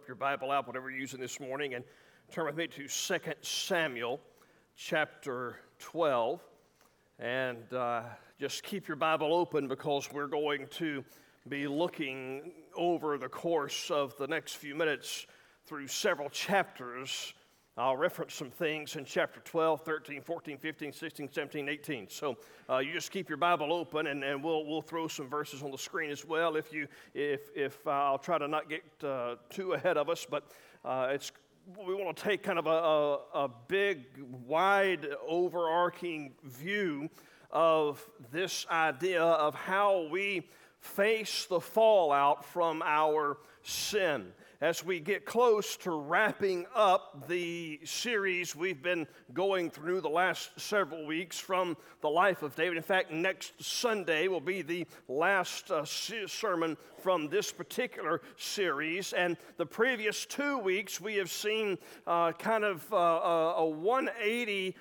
up your Bible out, whatever you're using this morning, and turn with me to 2 Samuel chapter 12. And uh, just keep your Bible open because we're going to be looking over the course of the next few minutes through several chapters I'll reference some things in chapter 12, 13, 14, 15, 16, 17, 18. So uh, you just keep your Bible open, and, and we'll, we'll throw some verses on the screen as well. If you, if, if uh, I'll try to not get uh, too ahead of us, but uh, it's we want to take kind of a, a, a big, wide, overarching view of this idea of how we face the fallout from our sin as we get close to wrapping up the series we've been going through the last several weeks from the life of David. In fact, next Sunday will be the last uh, sermon from this particular series. And the previous two weeks, we have seen uh, kind of uh, a 180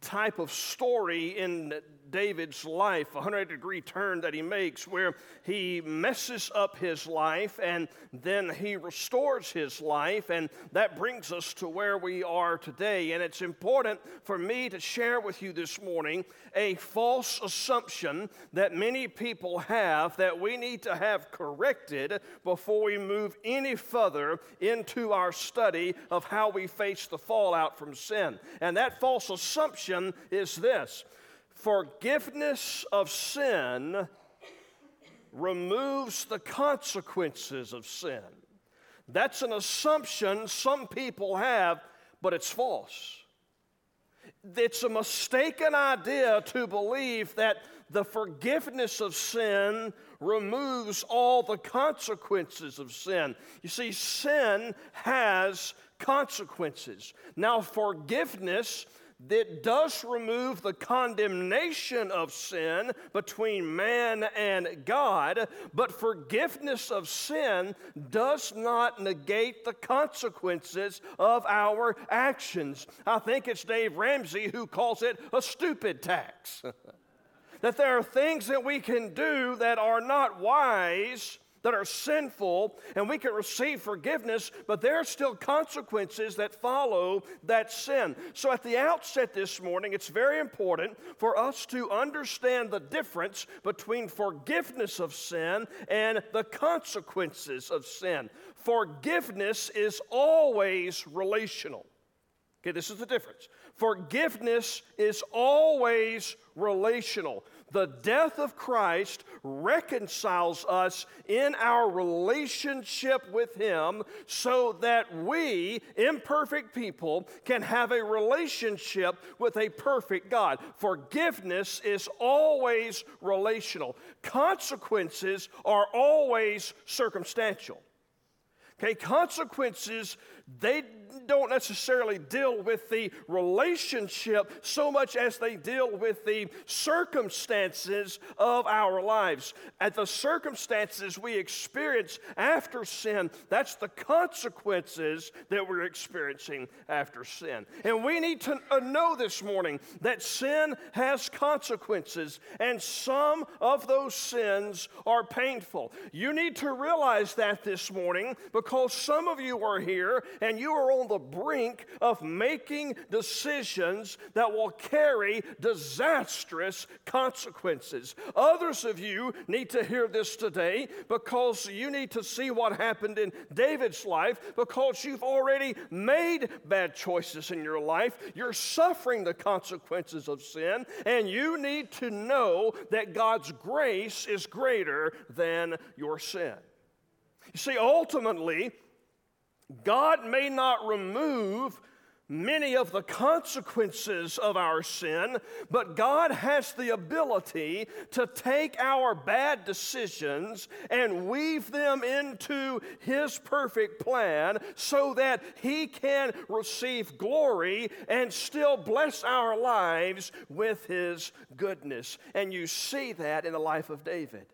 type of story in David's life, a 100 degree turn that he makes, where he messes up his life and then he restores his life. And that brings us to where we are today. And it's important for me to share with you this morning a false assumption that many people have that we need to have corrected before we move any further into our study of how we face the fallout from sin. And that false assumption is this forgiveness of sin removes the consequences of sin. That's an assumption some people have, but it's false. It's a mistaken idea to believe that the forgiveness of sin removes all the consequences of sin. You see, sin has consequences. Now, forgiveness that does remove the condemnation of sin between man and God, but forgiveness of sin does not negate the consequences of our actions. I think it's Dave Ramsey who calls it a stupid tax. that there are things that we can do that are not wise that are sinful and we can receive forgiveness, but there are still consequences that follow that sin. So, at the outset this morning, it's very important for us to understand the difference between forgiveness of sin and the consequences of sin. Forgiveness is always relational. Okay, this is the difference. Forgiveness is always relational. The death of Christ reconciles us in our relationship with Him so that we, imperfect people, can have a relationship with a perfect God. Forgiveness is always relational, consequences are always circumstantial. Okay, consequences, they don't necessarily deal with the relationship so much as they deal with the circumstances of our lives. At the circumstances we experience after sin, that's the consequences that we're experiencing after sin. And we need to uh, know this morning that sin has consequences, and some of those sins are painful. You need to realize that this morning because some of you are here and you are on the brink of making decisions that will carry disastrous consequences. Others of you need to hear this today because you need to see what happened in David's life because you've already made bad choices in your life. You're suffering the consequences of sin, and you need to know that God's grace is greater than your sin. You see, ultimately, God may not remove many of the consequences of our sin, but God has the ability to take our bad decisions and weave them into His perfect plan so that He can receive glory and still bless our lives with His goodness. And you see that in the life of David.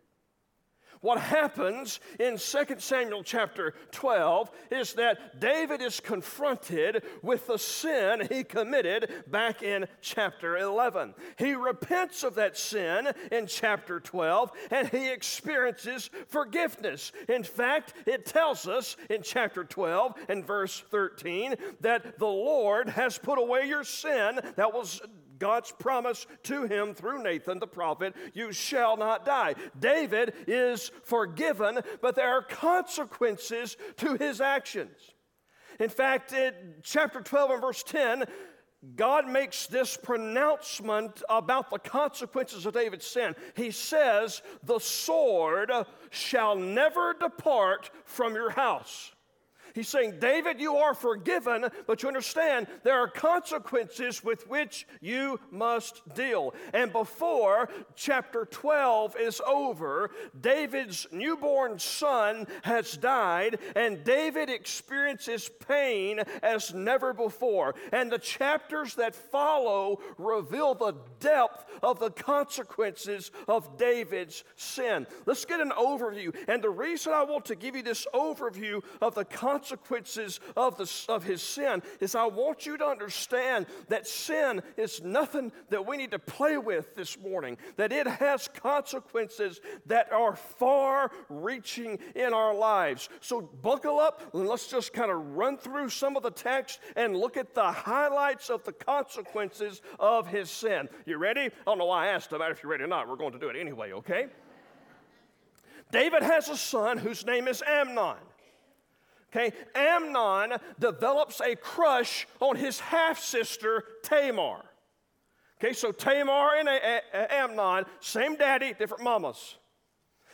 What happens in 2 Samuel chapter 12 is that David is confronted with the sin he committed back in chapter 11. He repents of that sin in chapter 12 and he experiences forgiveness. In fact, it tells us in chapter 12 and verse 13 that the Lord has put away your sin. That was God's promise to him through Nathan the prophet, you shall not die. David is forgiven, but there are consequences to his actions. In fact, in chapter 12 and verse 10, God makes this pronouncement about the consequences of David's sin. He says, The sword shall never depart from your house. He's saying, David, you are forgiven, but you understand there are consequences with which you must deal. And before chapter 12 is over, David's newborn son has died, and David experiences pain as never before. And the chapters that follow reveal the depth of the consequences of David's sin. Let's get an overview. And the reason I want to give you this overview of the consequences consequences of, the, of his sin is I want you to understand that sin is nothing that we need to play with this morning, that it has consequences that are far reaching in our lives. So buckle up and let's just kind of run through some of the text and look at the highlights of the consequences of his sin. You ready? I don't know why I asked about if you're ready or not. We're going to do it anyway, okay? David has a son whose name is Amnon. Okay, Amnon develops a crush on his half sister Tamar. Okay, so Tamar and Amnon, same daddy, different mamas.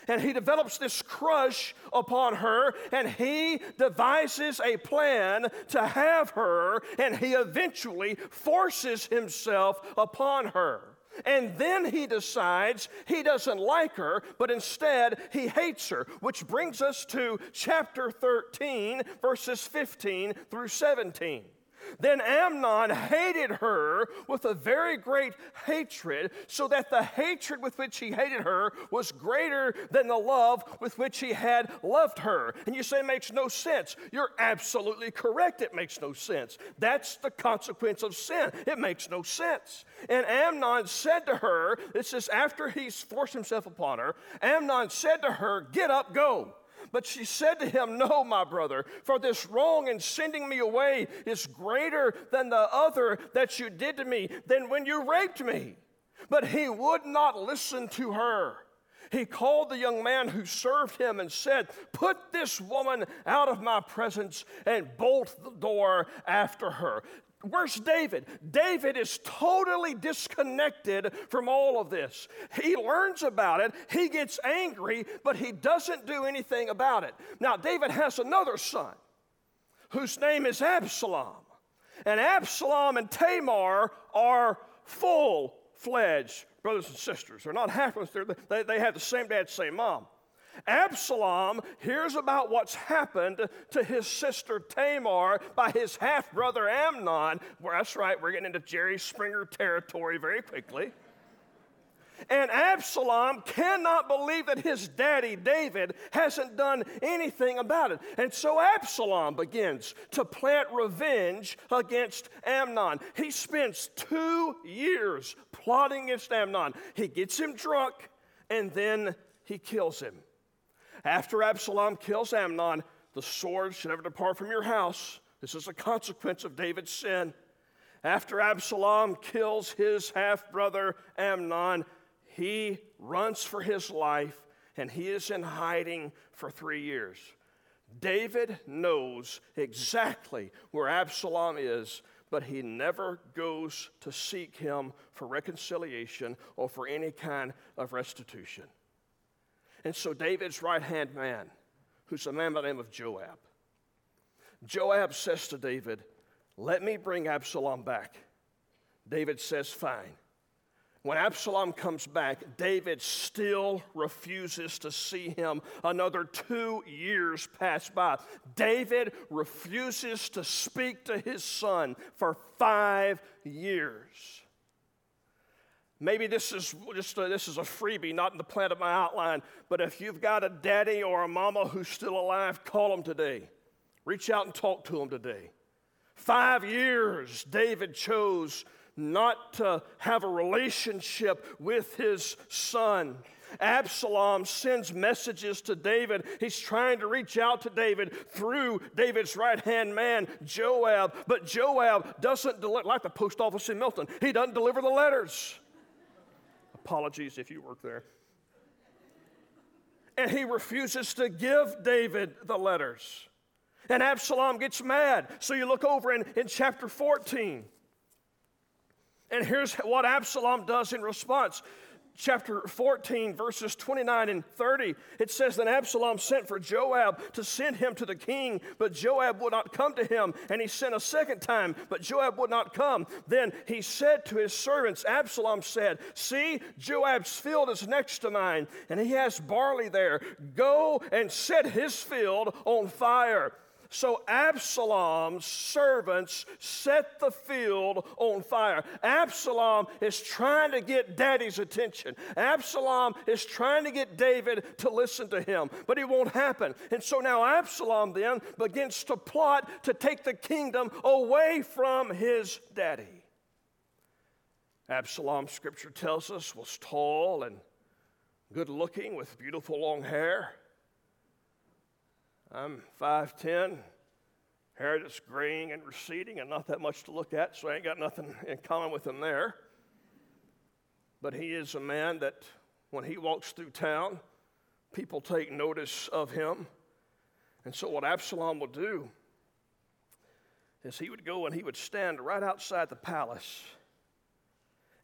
And he develops this crush upon her, and he devises a plan to have her, and he eventually forces himself upon her. And then he decides he doesn't like her, but instead he hates her, which brings us to chapter 13, verses 15 through 17. Then Amnon hated her with a very great hatred, so that the hatred with which he hated her was greater than the love with which he had loved her. And you say it makes no sense. You're absolutely correct. It makes no sense. That's the consequence of sin. It makes no sense. And Amnon said to her, this is after he's forced himself upon her, Amnon said to her, Get up, go. But she said to him, No, my brother, for this wrong in sending me away is greater than the other that you did to me, than when you raped me. But he would not listen to her. He called the young man who served him and said, Put this woman out of my presence and bolt the door after her. Where's David? David is totally disconnected from all of this. He learns about it, he gets angry, but he doesn't do anything about it. Now, David has another son whose name is Absalom. And Absalom and Tamar are full fledged brothers and sisters. They're not half they, they have the same dad, same mom. Absalom hears about what's happened to his sister Tamar by his half brother Amnon. Well, that's right, we're getting into Jerry Springer territory very quickly. And Absalom cannot believe that his daddy David hasn't done anything about it. And so Absalom begins to plant revenge against Amnon. He spends two years plotting against Amnon. He gets him drunk and then he kills him. After Absalom kills Amnon, the sword should never depart from your house. This is a consequence of David's sin. After Absalom kills his half brother Amnon, he runs for his life and he is in hiding for three years. David knows exactly where Absalom is, but he never goes to seek him for reconciliation or for any kind of restitution. And so David's right hand man, who's a man by the name of Joab, Joab says to David, Let me bring Absalom back. David says, Fine. When Absalom comes back, David still refuses to see him. Another two years pass by. David refuses to speak to his son for five years. Maybe this is just a, this is a freebie, not in the plan of my outline. But if you've got a daddy or a mama who's still alive, call them today. Reach out and talk to them today. Five years, David chose not to have a relationship with his son. Absalom sends messages to David. He's trying to reach out to David through David's right hand man, Joab. But Joab doesn't deliver, like the post office in Milton, he doesn't deliver the letters. Apologies if you work there. And he refuses to give David the letters. And Absalom gets mad. So you look over in, in chapter 14. And here's what Absalom does in response chapter 14, verses 29 and 30, it says that Absalom sent for Joab to send him to the king, but Joab would not come to him. And he sent a second time, but Joab would not come. Then he said to his servants, Absalom said, See, Joab's field is next to mine, and he has barley there. Go and set his field on fire. So Absalom's servants set the field on fire. Absalom is trying to get daddy's attention. Absalom is trying to get David to listen to him, but it won't happen. And so now Absalom then begins to plot to take the kingdom away from his daddy. Absalom, scripture tells us, was tall and good looking with beautiful long hair. I'm 5'10, hair that's graying and receding and not that much to look at, so I ain't got nothing in common with him there. But he is a man that when he walks through town, people take notice of him. And so, what Absalom would do is he would go and he would stand right outside the palace.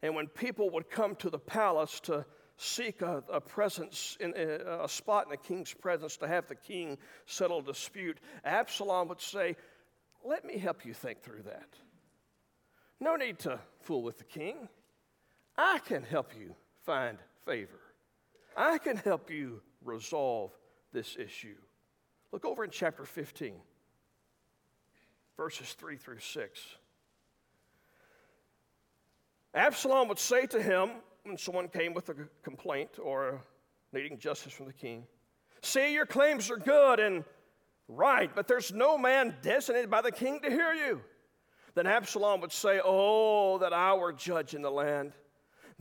And when people would come to the palace to seek a, a presence, in a, a spot in the king's presence to have the king settle a dispute, Absalom would say, Let me help you think through that. No need to fool with the king. I can help you find favor. I can help you resolve this issue. Look over in chapter 15, verses 3 through 6. Absalom would say to him, when someone came with a complaint or needing justice from the king. See, your claims are good and right, but there's no man designated by the king to hear you. Then Absalom would say, Oh, that I were judge in the land.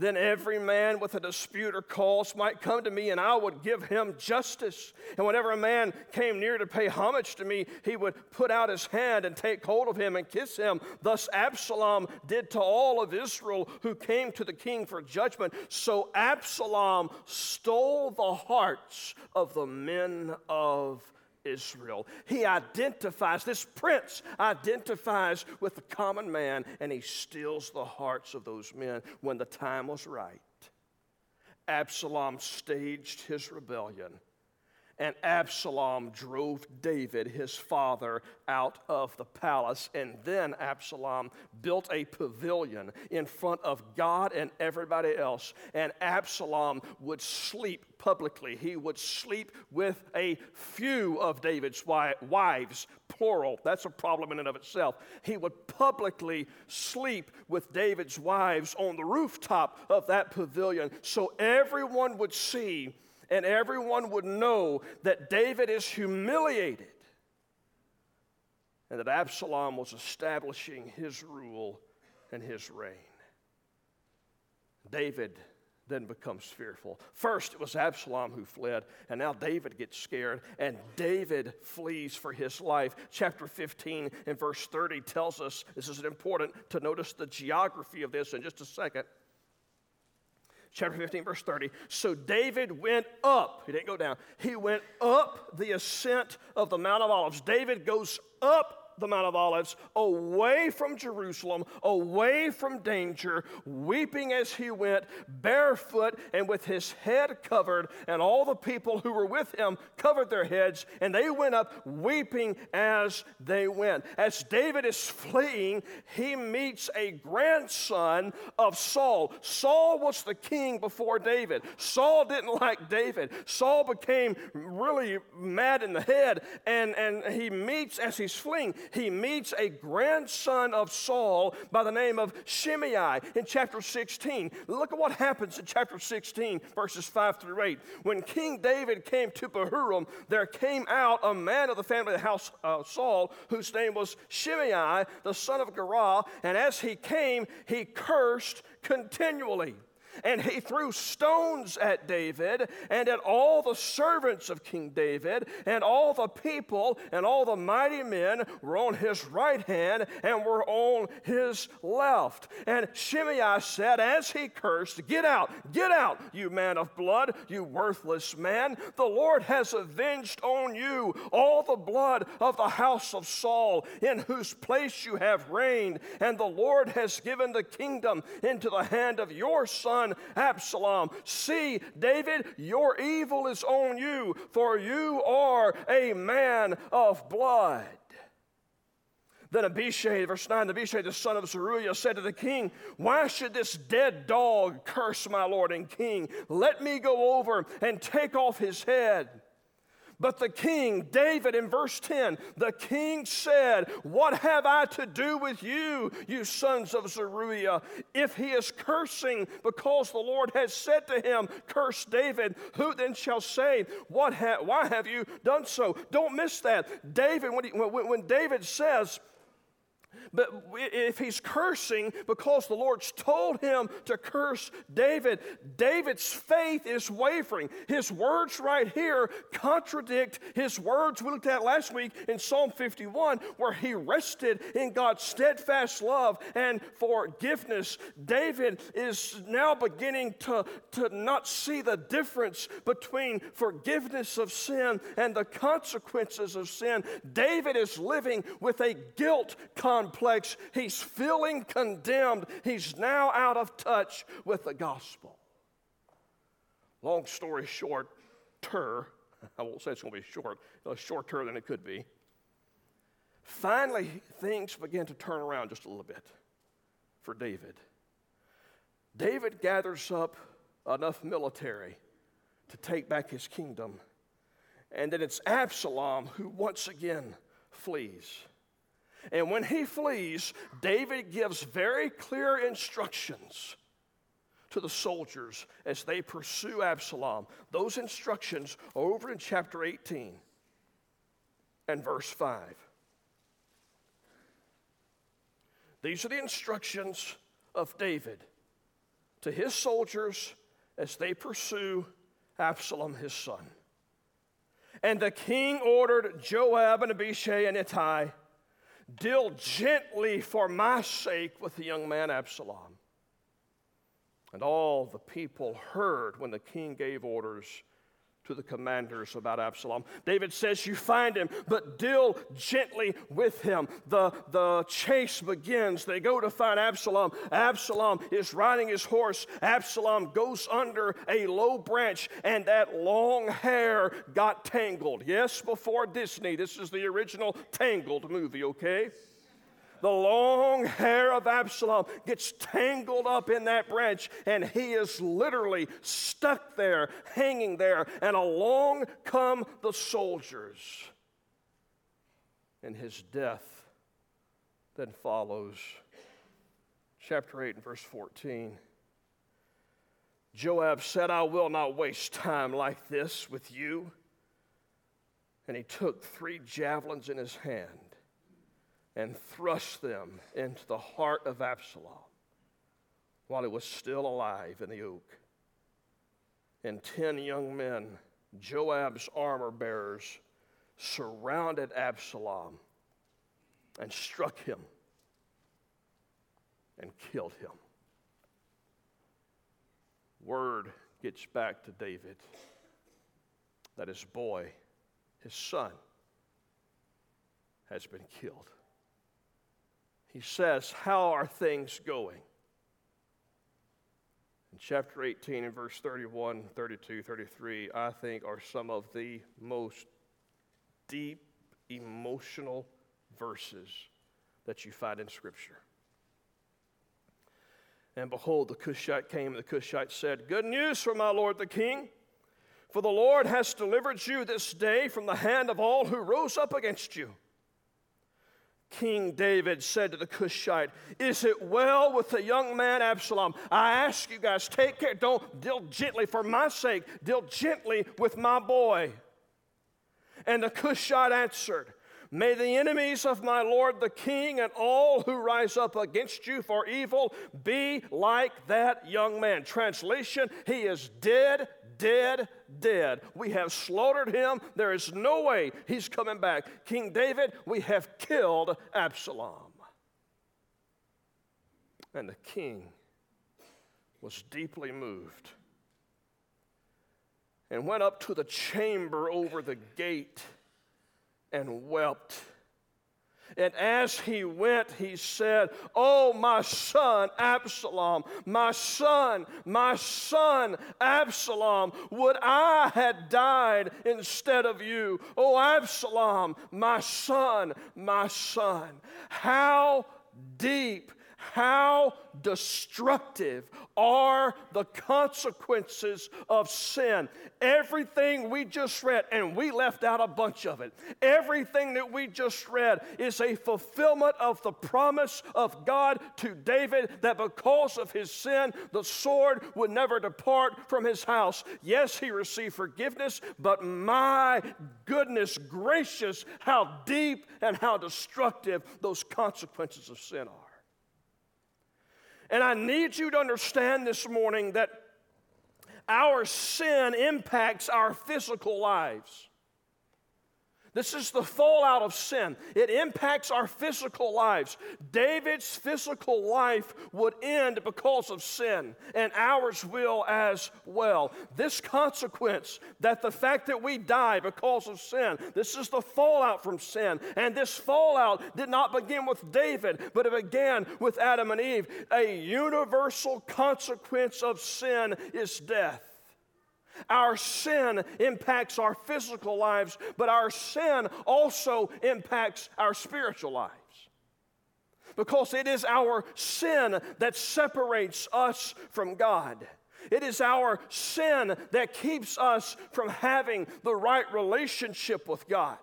Then every man with a dispute or cause might come to me, and I would give him justice. And whenever a man came near to pay homage to me, he would put out his hand and take hold of him and kiss him. Thus Absalom did to all of Israel who came to the king for judgment. So Absalom stole the hearts of the men of Israel. He identifies, this prince identifies with the common man, and he steals the hearts of those men when the time was right. Absalom staged his rebellion and Absalom drove David, his father, out of the palace. And then Absalom built a pavilion in front of God and everybody else. And Absalom would sleep publicly. He would sleep with a few of David's wives, plural. That's a problem in and of itself. He would publicly sleep with David's wives on the rooftop of that pavilion so everyone would see and everyone would know that David is humiliated and that Absalom was establishing his rule and his reign. David then becomes fearful. First, it was Absalom who fled, and now David gets scared, and David flees for his life. Chapter 15 and verse 30 tells us this is important to notice the geography of this in just a second chapter 15, verse 30. So David went up. He didn't go down. He went up the ascent of the Mount of Olives. David goes up the Mount of Olives, away from Jerusalem, away from danger, weeping as he went, barefoot and with his head covered, and all the people who were with him covered their heads, and they went up weeping as they went. As David is fleeing, he meets a grandson of Saul. Saul was the king before David. Saul didn't like David. Saul became really mad in the head, and, and he meets as he's fleeing he meets a grandson of Saul by the name of Shimei in chapter 16. Look at what happens in chapter 16, verses 5 through 8. When King David came to Bahurim, there came out a man of the family of the house of Saul, whose name was Shimei, the son of Gera, and as he came, he cursed continually. And he threw stones at David and at all the servants of King David, and all the people and all the mighty men were on his right hand and were on his left. And Shimei said, as he cursed, Get out, get out, you man of blood, you worthless man. The Lord has avenged on you all the blood of the house of Saul, in whose place you have reigned, and the Lord has given the kingdom into the hand of your son son Absalom. See, David, your evil is on you, for you are a man of blood. Then Abishai, verse 9, Abishai, the son of Zeruiah, said to the king, Why should this dead dog curse my lord and king? Let me go over and take off his head. But the king, David, in verse 10, the king said, What have I to do with you, you sons of Zeruiah? If he is cursing because the Lord has said to him, Curse David, who then shall say, what ha- Why have you done so? Don't miss that. David, when, he, when, when David says, but if he's cursing because the Lord's told him to curse David, David's faith is wavering. His words right here contradict his words we looked at last week in Psalm 51, where he rested in God's steadfast love and forgiveness. David is now beginning to, to not see the difference between forgiveness of sin and the consequences of sin. David is living with a guilt complex complex. He's feeling condemned. He's now out of touch with the gospel. Long story short, ter, I won't say it's going to be short, a shorter than it could be. Finally, things begin to turn around just a little bit for David. David gathers up enough military to take back his kingdom. And then it's Absalom who once again flees. And when he flees, David gives very clear instructions to the soldiers as they pursue Absalom. Those instructions are over in chapter 18 and verse 5. These are the instructions of David to his soldiers as they pursue Absalom, his son. And the king ordered Joab and Abishai and Ittai Deal gently for my sake with the young man Absalom. And all the people heard when the king gave orders to the commanders about Absalom. David says, You find him, but deal gently with him. The, the chase begins. They go to find Absalom. Absalom is riding his horse. Absalom goes under a low branch, and that long hair got tangled. Yes, before Disney. This is the original Tangled movie, okay? The long hair of Absalom gets tangled up in that branch, and he is literally stuck there, hanging there. And along come the soldiers. And his death then follows. Chapter 8 and verse 14. Joab said, I will not waste time like this with you. And he took three javelins in his hand and thrust them into the heart of Absalom while he was still alive in the oak. And ten young men, Joab's armor bearers, surrounded Absalom and struck him and killed him. Word gets back to David that his boy, his son, has been killed he says, How are things going? In chapter 18 and verse 31, 32, 33, I think are some of the most deep, emotional verses that you find in Scripture. And behold, the Cushite came, and the Cushite said, Good news for my lord the king. For the Lord has delivered you this day from the hand of all who rose up against you. King David said to the Cushite, Is it well with the young man Absalom? I ask you guys, take care. Don't deal gently for my sake. Deal gently with my boy. And the Cushite answered, May the enemies of my Lord the king and all who rise up against you for evil be like that young man. Translation, he is dead, dead, dead. We have slaughtered him. There is no way he's coming back. King David, we have killed Absalom. And the king was deeply moved and went up to the chamber over the gate and wept. And as he went, he said, Oh, my son Absalom, my son, my son Absalom, would I had died instead of you. Oh, Absalom, my son, my son. How deep how destructive are the consequences of sin. Everything we just read, and we left out a bunch of it, everything that we just read is a fulfillment of the promise of God to David that because of his sin, the sword would never depart from his house. Yes, he received forgiveness, but my goodness gracious, how deep and how destructive those consequences of sin are. And I need you to understand this morning that our sin impacts our physical lives. This is the fallout of sin. It impacts our physical lives. David's physical life would end because of sin, and ours will as well. This consequence, that the fact that we die because of sin, this is the fallout from sin. And this fallout did not begin with David, but it began with Adam and Eve. A universal consequence of sin is death. Our sin impacts our physical lives, but our sin also impacts our spiritual lives. Because it is our sin that separates us from God. It is our sin that keeps us from having the right relationship with God.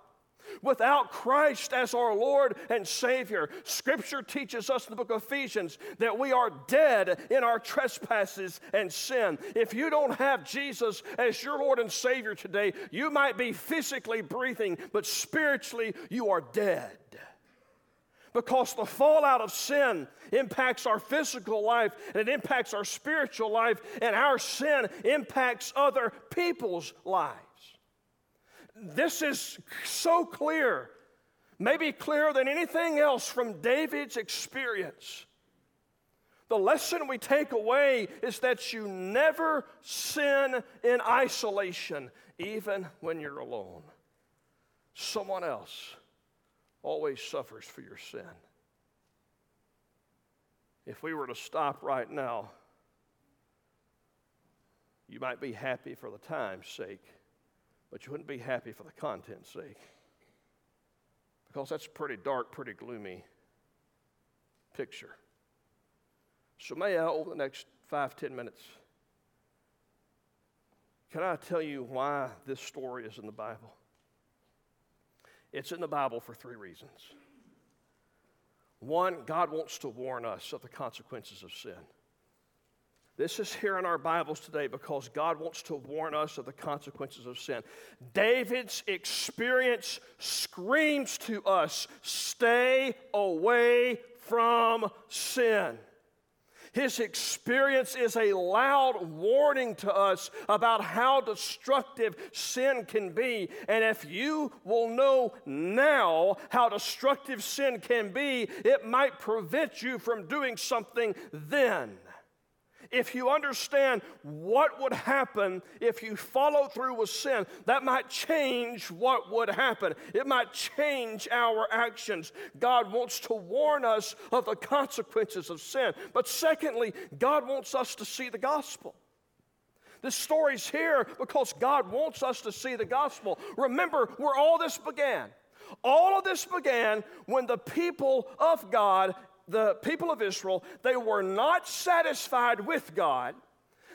Without Christ as our Lord and Savior, Scripture teaches us in the book of Ephesians that we are dead in our trespasses and sin. If you don't have Jesus as your Lord and Savior today, you might be physically breathing, but spiritually you are dead. Because the fallout of sin impacts our physical life and it impacts our spiritual life, and our sin impacts other people's lives this is so clear, maybe clearer than anything else from David's experience. The lesson we take away is that you never sin in isolation, even when you're alone. Someone else always suffers for your sin. If we were to stop right now, you might be happy for the time's sake but you wouldn't be happy for the content's sake. Because that's a pretty dark, pretty gloomy picture. So, may I, over the next five, ten minutes, can I tell you why this story is in the Bible? It's in the Bible for three reasons. One, God wants to warn us of the consequences of sin. This is here in our Bibles today because God wants to warn us of the consequences of sin. David's experience screams to us stay away from sin. His experience is a loud warning to us about how destructive sin can be. And if you will know now how destructive sin can be, it might prevent you from doing something then if you understand what would happen if you follow through with sin, that might change what would happen. It might change our actions. God wants to warn us of the consequences of sin. But secondly, God wants us to see the gospel. This story's here because God wants us to see the gospel. Remember where all this began. All of this began when the people of God the people of Israel, they were not satisfied with God.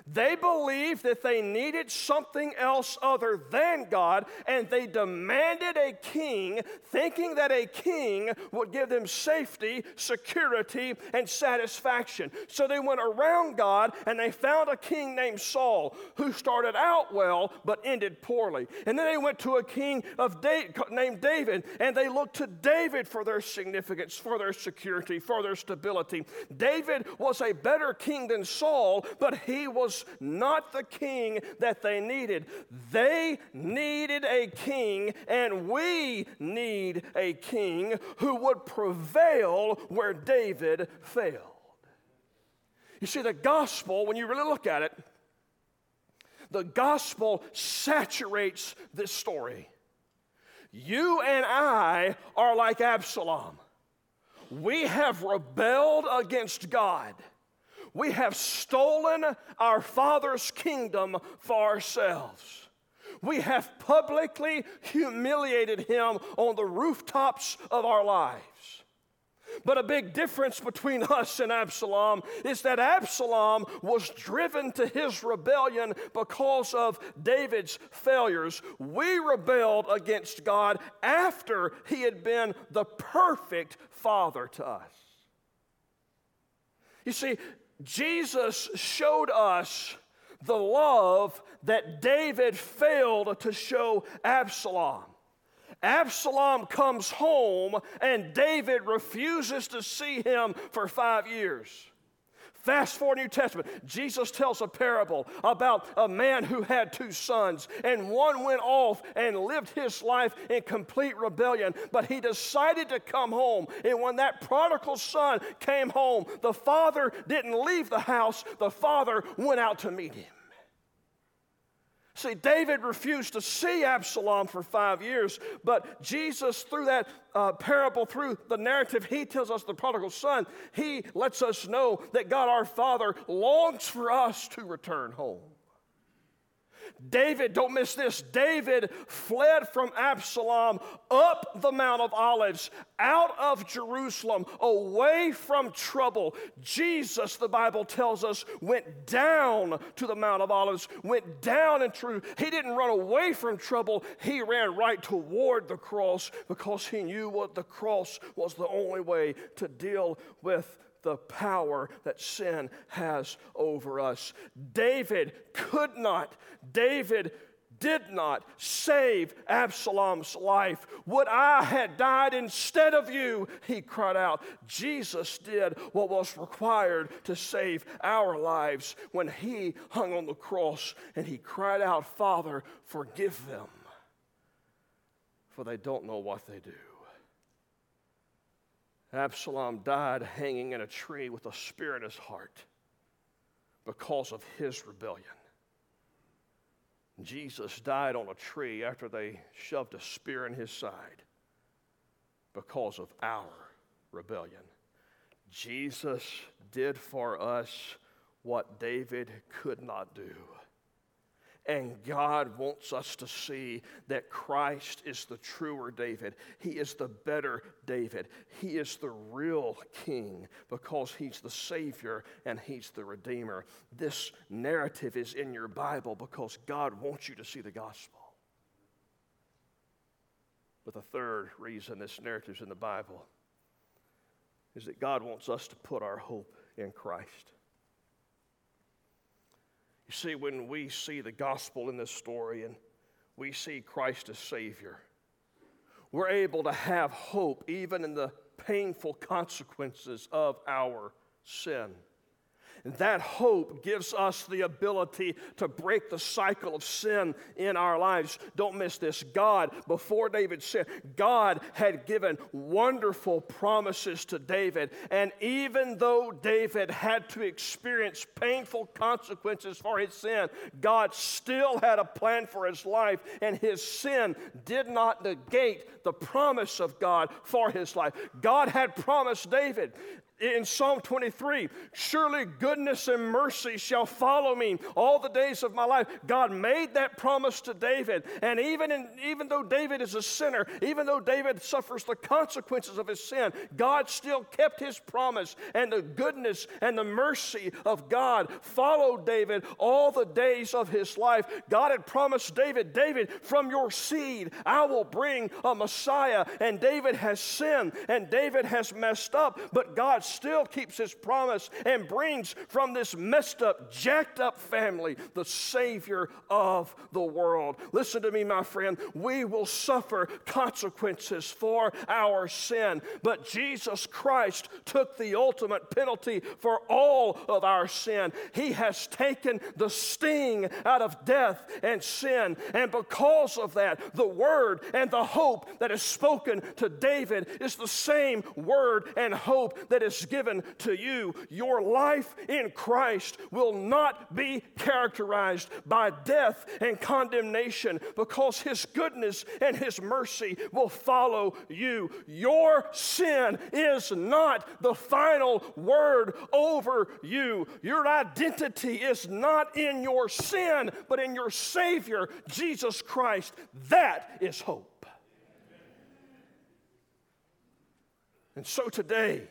They believed that they needed something else other than God, and they demanded a king, thinking that a king would give them safety, security, and satisfaction. So they went around God and they found a king named Saul who started out well but ended poorly. And then they went to a king of da- named David and they looked to David for their significance, for their security, for their stability. David was a better king than Saul, but he was was not the king that they needed. They needed a king, and we need a king who would prevail where David failed. You see, the gospel, when you really look at it, the gospel saturates this story. You and I are like Absalom. We have rebelled against God we have stolen our Father's kingdom for ourselves. We have publicly humiliated him on the rooftops of our lives. But a big difference between us and Absalom is that Absalom was driven to his rebellion because of David's failures. We rebelled against God after he had been the perfect father to us. You see, Jesus showed us the love that David failed to show Absalom. Absalom comes home and David refuses to see him for five years. Fast forward New Testament, Jesus tells a parable about a man who had two sons, and one went off and lived his life in complete rebellion, but he decided to come home. And when that prodigal son came home, the father didn't leave the house, the father went out to meet him. See, David refused to see Absalom for five years, but Jesus, through that uh, parable, through the narrative, he tells us the prodigal son, he lets us know that God our Father longs for us to return home. David, don't miss this, David fled from Absalom up the Mount of Olives, out of Jerusalem, away from trouble. Jesus, the Bible tells us, went down to the Mount of Olives, went down into, he didn't run away from trouble, he ran right toward the cross because he knew what the cross was the only way to deal with the power that sin has over us. David could not, David did not save Absalom's life. Would I had died instead of you, he cried out. Jesus did what was required to save our lives when he hung on the cross and he cried out, Father, forgive them, for they don't know what they do. Absalom died hanging in a tree with a spear in his heart because of his rebellion. Jesus died on a tree after they shoved a spear in his side because of our rebellion. Jesus did for us what David could not do. And God wants us to see that Christ is the truer David. He is the better David. He is the real king because he's the Savior and he's the Redeemer. This narrative is in your Bible because God wants you to see the gospel. But the third reason this narrative is in the Bible is that God wants us to put our hope in Christ. You see, when we see the gospel in this story and we see Christ as Savior, we're able to have hope even in the painful consequences of our sin. That hope gives us the ability to break the cycle of sin in our lives. Don't miss this. God, before David said, God had given wonderful promises to David. And even though David had to experience painful consequences for his sin, God still had a plan for his life, and his sin did not negate the promise of God for his life. God had promised David in Psalm 23, surely goodness and mercy shall follow me all the days of my life. God made that promise to David. And even, in, even though David is a sinner, even though David suffers the consequences of his sin, God still kept his promise. And the goodness and the mercy of God followed David all the days of his life. God had promised David, David, from your seed I will bring a Messiah. And David has sinned and David has messed up, but God still keeps his promise and brings from this messed up, jacked up family the Savior of the world. Listen to me, my friend. We will suffer consequences for our sin, but Jesus Christ took the ultimate penalty for all of our sin. He has taken the sting out of death and sin, and because of that, the word and the hope that is spoken to David is the same word and hope that is given to you, your life in Christ will not be characterized by death and condemnation because His goodness and His mercy will follow you. Your sin is not the final word over you. Your identity is not in your sin, but in your Savior, Jesus Christ. That is hope. And so today,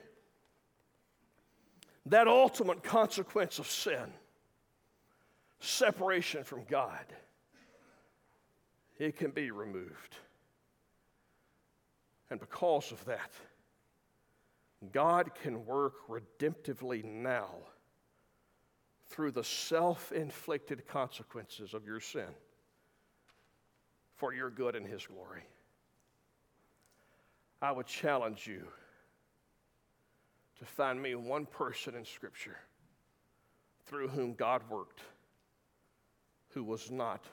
that ultimate consequence of sin, separation from God, it can be removed. And because of that, God can work redemptively now through the self inflicted consequences of your sin for your good and His glory. I would challenge you to find me one person in Scripture through whom God worked who was not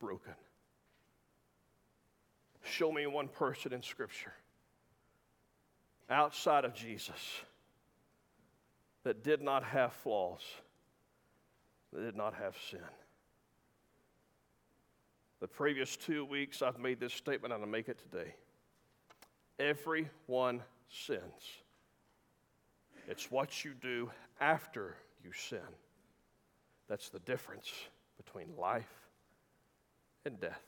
broken. Show me one person in Scripture outside of Jesus that did not have flaws, that did not have sin. The previous two weeks, I've made this statement, and I'll make it today. Everyone sins. It's what you do after you sin. That's the difference between life and death.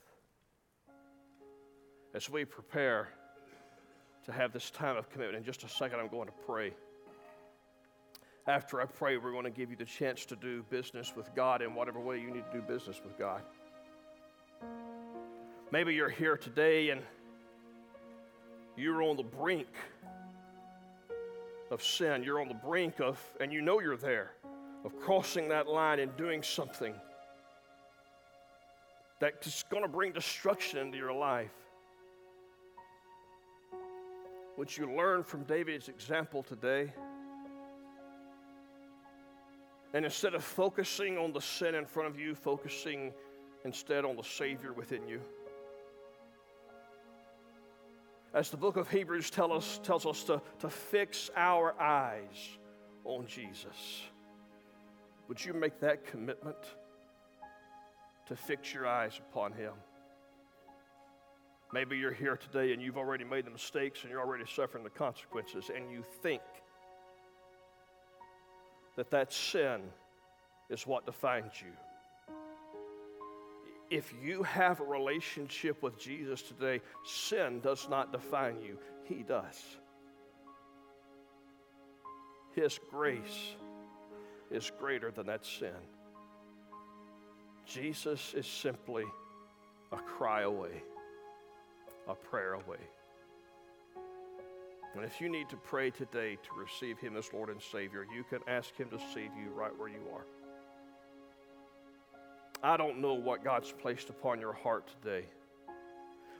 As we prepare to have this time of commitment, in just a second, I'm going to pray. After I pray, we're going to give you the chance to do business with God in whatever way you need to do business with God. Maybe you're here today and you're on the brink of sin. You're on the brink of, and you know you're there, of crossing that line and doing something that's going to bring destruction into your life. Would you learn from David's example today? And instead of focusing on the sin in front of you, focusing instead on the Savior within you. As the book of Hebrews tell us, tells us to, to fix our eyes on Jesus. Would you make that commitment to fix your eyes upon Him? Maybe you're here today and you've already made the mistakes and you're already suffering the consequences, and you think that that sin is what defines you if you have a relationship with Jesus today, sin does not define you, He does. His grace is greater than that sin. Jesus is simply a cry away, a prayer away. And if you need to pray today to receive Him as Lord and Savior, you can ask Him to save you right where you are. I don't know what God's placed upon your heart today,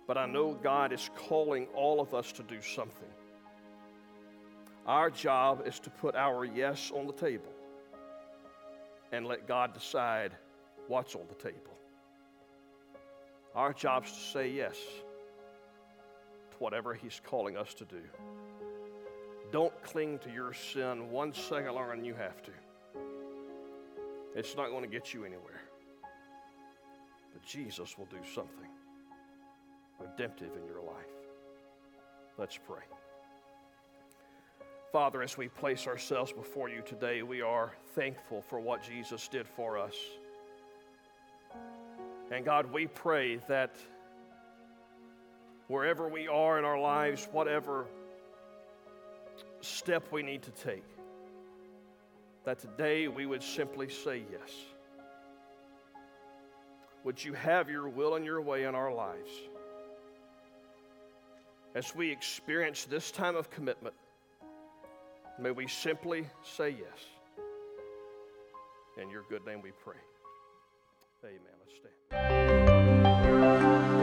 but I know God is calling all of us to do something. Our job is to put our yes on the table and let God decide what's on the table. Our job is to say yes to whatever He's calling us to do. Don't cling to your sin one second longer than you have to. It's not going to get you anywhere. Jesus will do something redemptive in your life. Let's pray. Father, as we place ourselves before you today, we are thankful for what Jesus did for us. And God, we pray that wherever we are in our lives, whatever step we need to take, that today we would simply say yes. Would you have your will and your way in our lives? As we experience this time of commitment, may we simply say yes. In your good name we pray. Amen. Let's stand.